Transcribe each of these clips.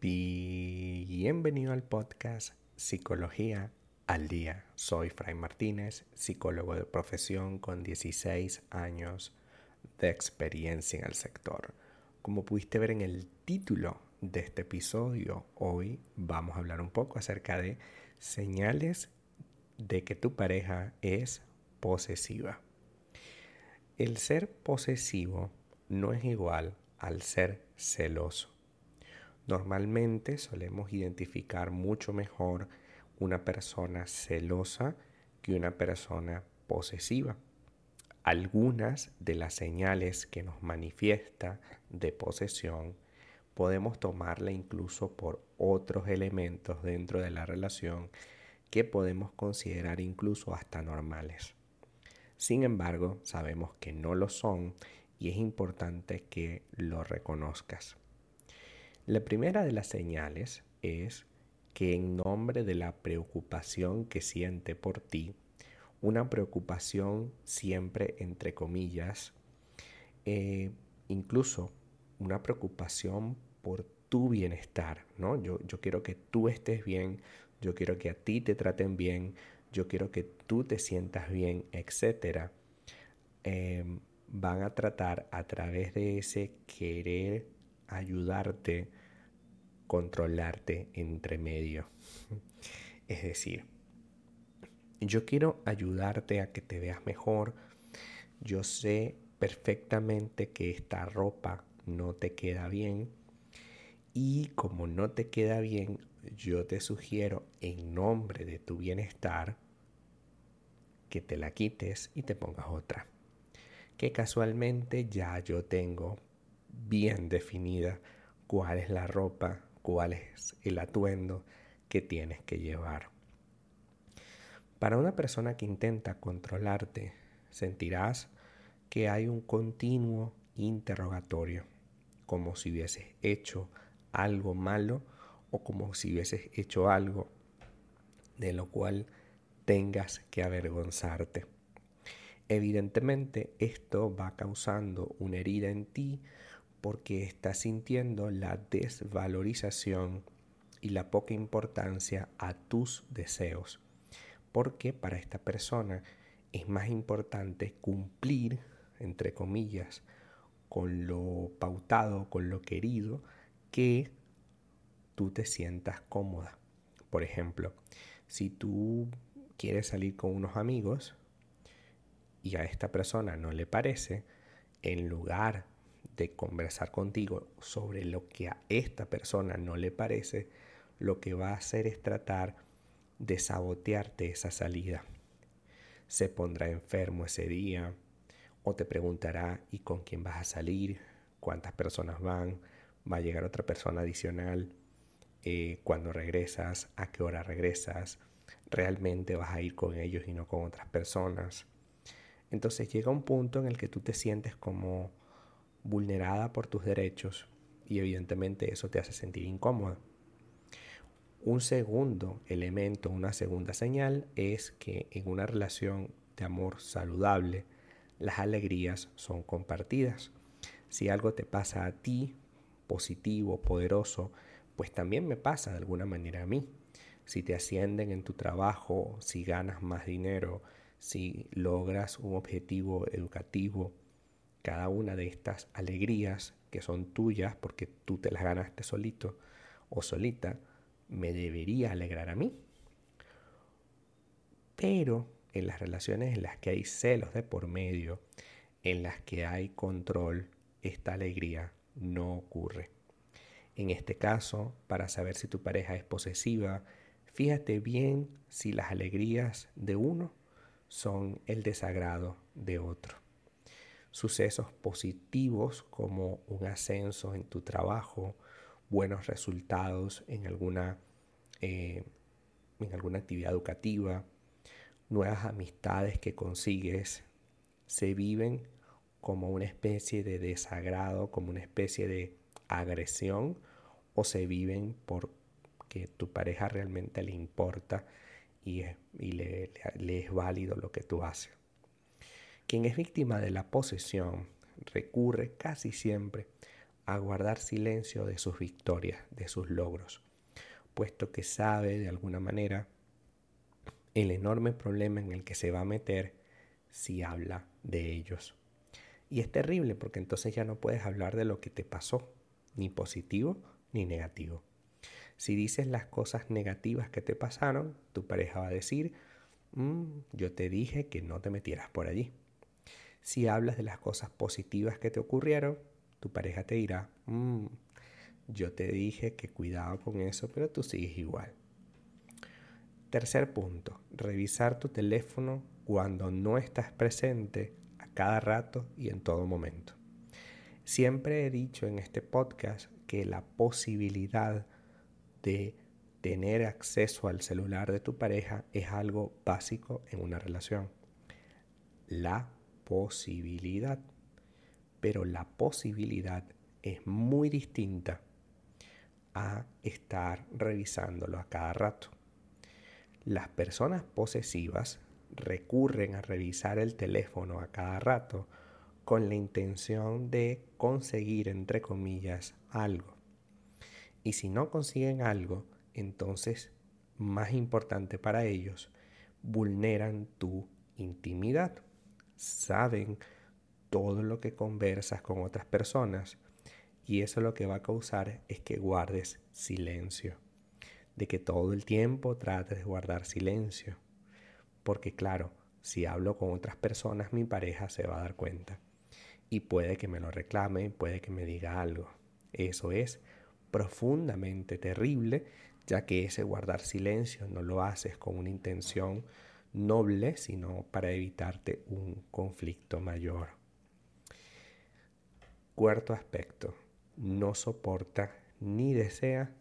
Bienvenido al podcast Psicología al Día. Soy Fray Martínez, psicólogo de profesión con 16 años de experiencia en el sector. Como pudiste ver en el título de este episodio, hoy vamos a hablar un poco acerca de señales de que tu pareja es posesiva. El ser posesivo no es igual al ser celoso. Normalmente solemos identificar mucho mejor una persona celosa que una persona posesiva. Algunas de las señales que nos manifiesta de posesión podemos tomarla incluso por otros elementos dentro de la relación que podemos considerar incluso hasta normales. Sin embargo, sabemos que no lo son y es importante que lo reconozcas. La primera de las señales es que en nombre de la preocupación que siente por ti, una preocupación siempre entre comillas, eh, incluso una preocupación por tu bienestar, ¿no? Yo, quiero que tú estés bien, yo quiero que a ti te traten bien, yo quiero que tú te sientas bien, etc. Em, van a tratar a través de ese querer ayudarte, controlarte entre medio. Es decir, yo quiero ayudarte a que te veas mejor. Yo sé perfectamente que esta ropa no te queda bien. Y como no te queda bien, yo te sugiero en nombre de tu bienestar que te la quites y te pongas otra. Que casualmente ya yo tengo bien definida cuál es la ropa cuál es el atuendo que tienes que llevar. Para una persona que intenta controlarte, sentirás que hay un continuo interrogatorio, como si hubieses hecho algo malo o como si hubieses hecho algo de lo cual tengas que avergonzarte. Evidentemente esto va causando una herida en ti porque estás sintiendo la desvalorización y la poca importancia a tus deseos. Porque para esta persona es más importante cumplir, entre comillas, con lo pautado, con lo querido, que tú te sientas cómoda. Por ejemplo, si tú quieres salir con unos amigos y a esta persona no le parece, en lugar de conversar contigo sobre lo que a esta persona no le parece, lo que va a hacer es tratar de sabotearte esa salida. Se pondrá enfermo ese día o te preguntará ¿y con quién vas a salir? ¿Cuántas personas van? ¿Va a llegar otra persona adicional? Eh, ¿Cuándo regresas? ¿A qué hora regresas? ¿Realmente vas a ir con ellos y no con otras personas? Entonces llega un punto en el que tú te sientes como vulnerada por tus derechos y evidentemente eso te hace sentir incómoda. Un segundo elemento, una segunda señal es que en una relación de amor saludable, las alegrías son compartidas. Si algo te pasa a ti, positivo, poderoso, pues también me pasa de alguna manera a mí. Si te ascienden en tu trabajo, si ganas más dinero, si logras un objetivo educativo, cada una de estas alegrías que son tuyas porque tú te las ganaste solito o solita, me debería alegrar a mí. Pero en las relaciones en las que hay celos de por medio, en las que hay control, esta alegría no ocurre. En este caso, para saber si tu pareja es posesiva, fíjate bien si las alegrías de uno son el desagrado de otro sucesos positivos como un ascenso en tu trabajo, buenos resultados en alguna, eh, en alguna actividad educativa, nuevas amistades que consigues, se viven como una especie de desagrado, como una especie de agresión, o se viven porque tu pareja realmente le importa y, le es válido lo que tú haces. Quien es víctima de la posesión recurre casi siempre a guardar silencio de sus victorias, de sus logros, puesto que sabe de alguna manera el enorme problema en el que se va a meter si habla de ellos. Y es terrible porque entonces ya no puedes hablar de lo que te pasó, ni positivo ni negativo. Si dices las cosas negativas que te pasaron, tu pareja va a decir, mm, yo te dije que no te metieras por allí. Si hablas de las cosas positivas que te ocurrieron, tu pareja te dirá, mm, yo te dije que cuidado con eso, pero tú sigues igual. Tercer punto, revisar tu teléfono cuando no estás presente a cada rato y en todo momento. Siempre he dicho en este podcast que la posibilidad de tener acceso al celular de tu pareja es algo básico en una relación. La posibilidad. Pero la posibilidad es muy distinta a estar revisándolo a cada rato. Las personas posesivas recurren a revisar el teléfono a cada rato con la intención de conseguir, entre comillas, algo. Y si no consiguen algo, entonces, más importante para ellos, vulneran tu intimidad. Saben todo lo que conversas con otras personas y eso lo que va a causar es que guardes silencio. De que todo el tiempo trates de guardar silencio. Porque claro, si hablo con otras personas, mi pareja se va a dar cuenta. Y puede que me lo reclame, puede que me diga algo. Eso es profundamente terrible, ya que ese guardar silencio no lo haces con una intención noble, sino para evitarte un conflicto mayor. Cuarto aspecto, no soporta ni desea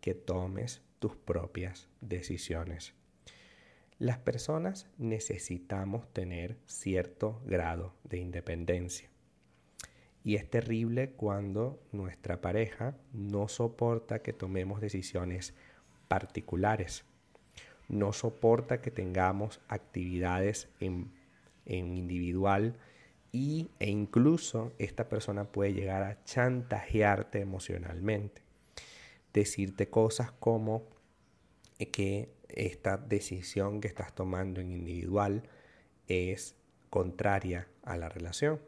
que tomes tus propias decisiones. Las personas necesitamos tener cierto grado de independencia. Y es terrible cuando nuestra pareja no soporta que tomemos decisiones particulares. No soporta que tengamos actividades en, individual y, e incluso esta persona puede llegar a chantajearte emocionalmente. Decirte cosas como que esta decisión que estás tomando en individual es contraria a la relación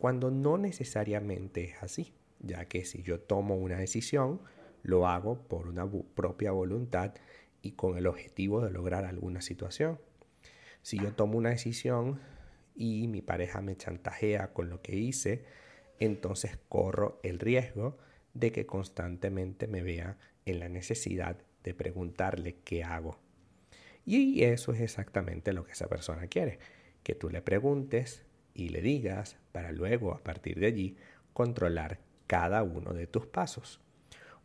cuando no necesariamente es así, ya que si yo tomo una decisión, lo hago por una propia voluntad y con el objetivo de lograr alguna situación. Si yo tomo una decisión y mi pareja me chantajea con lo que hice, entonces corro el riesgo de que constantemente me vea en la necesidad de preguntarle qué hago. Y eso es exactamente lo que esa persona quiere, que tú le preguntes y le digas para luego a partir de allí controlar cada uno de tus pasos.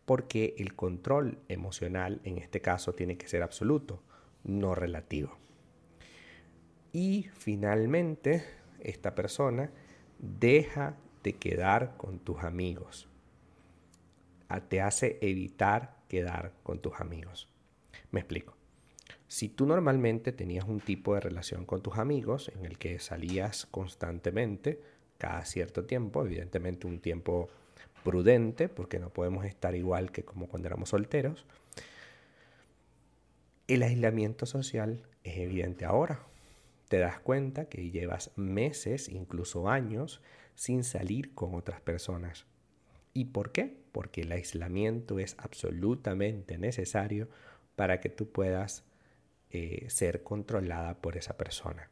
Porque el control emocional en este caso tiene que ser absoluto, no relativo. Y finalmente, esta persona deja de quedar con tus amigos. Te hace evitar quedar con tus amigos. Me explico. Si tú normalmente tenías un tipo de relación con tus amigos en el que salías constantemente, cada cierto tiempo, evidentemente un tiempo prudente, porque no podemos estar igual que como cuando éramos solteros, el aislamiento social es evidente ahora. Te das cuenta que llevas meses, incluso años, sin salir con otras personas. ¿Y por qué? Porque el aislamiento es absolutamente necesario para que tú puedas eh, ser controlada por esa persona.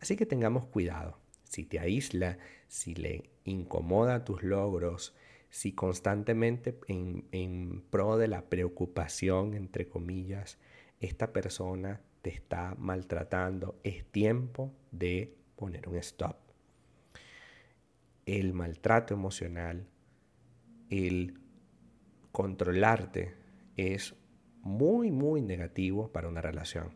Así que tengamos cuidado. Si te aísla, si le incomoda tus logros, si constantemente en, pro de la preocupación, entre comillas, esta persona te está maltratando, es tiempo de poner un stop. El maltrato emocional, el controlarte es muy, muy negativo para una relación.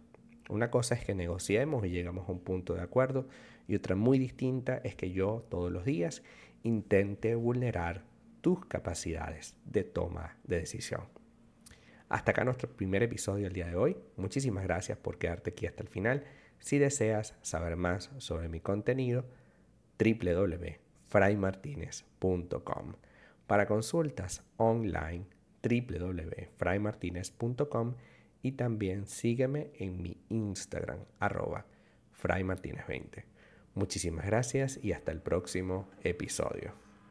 Una cosa es que negociemos y llegamos a un punto de acuerdo y otra muy distinta es que yo todos los días intente vulnerar tus capacidades de toma de decisión. Hasta acá nuestro primer episodio del día de hoy. Muchísimas gracias por quedarte aquí hasta el final. Si deseas saber más sobre mi contenido, www.fraymartinez.com. Para consultas online www.fraymartinez.com y también sígueme en mi Instagram arroba fraymartinez20. Muchísimas gracias y hasta el próximo episodio.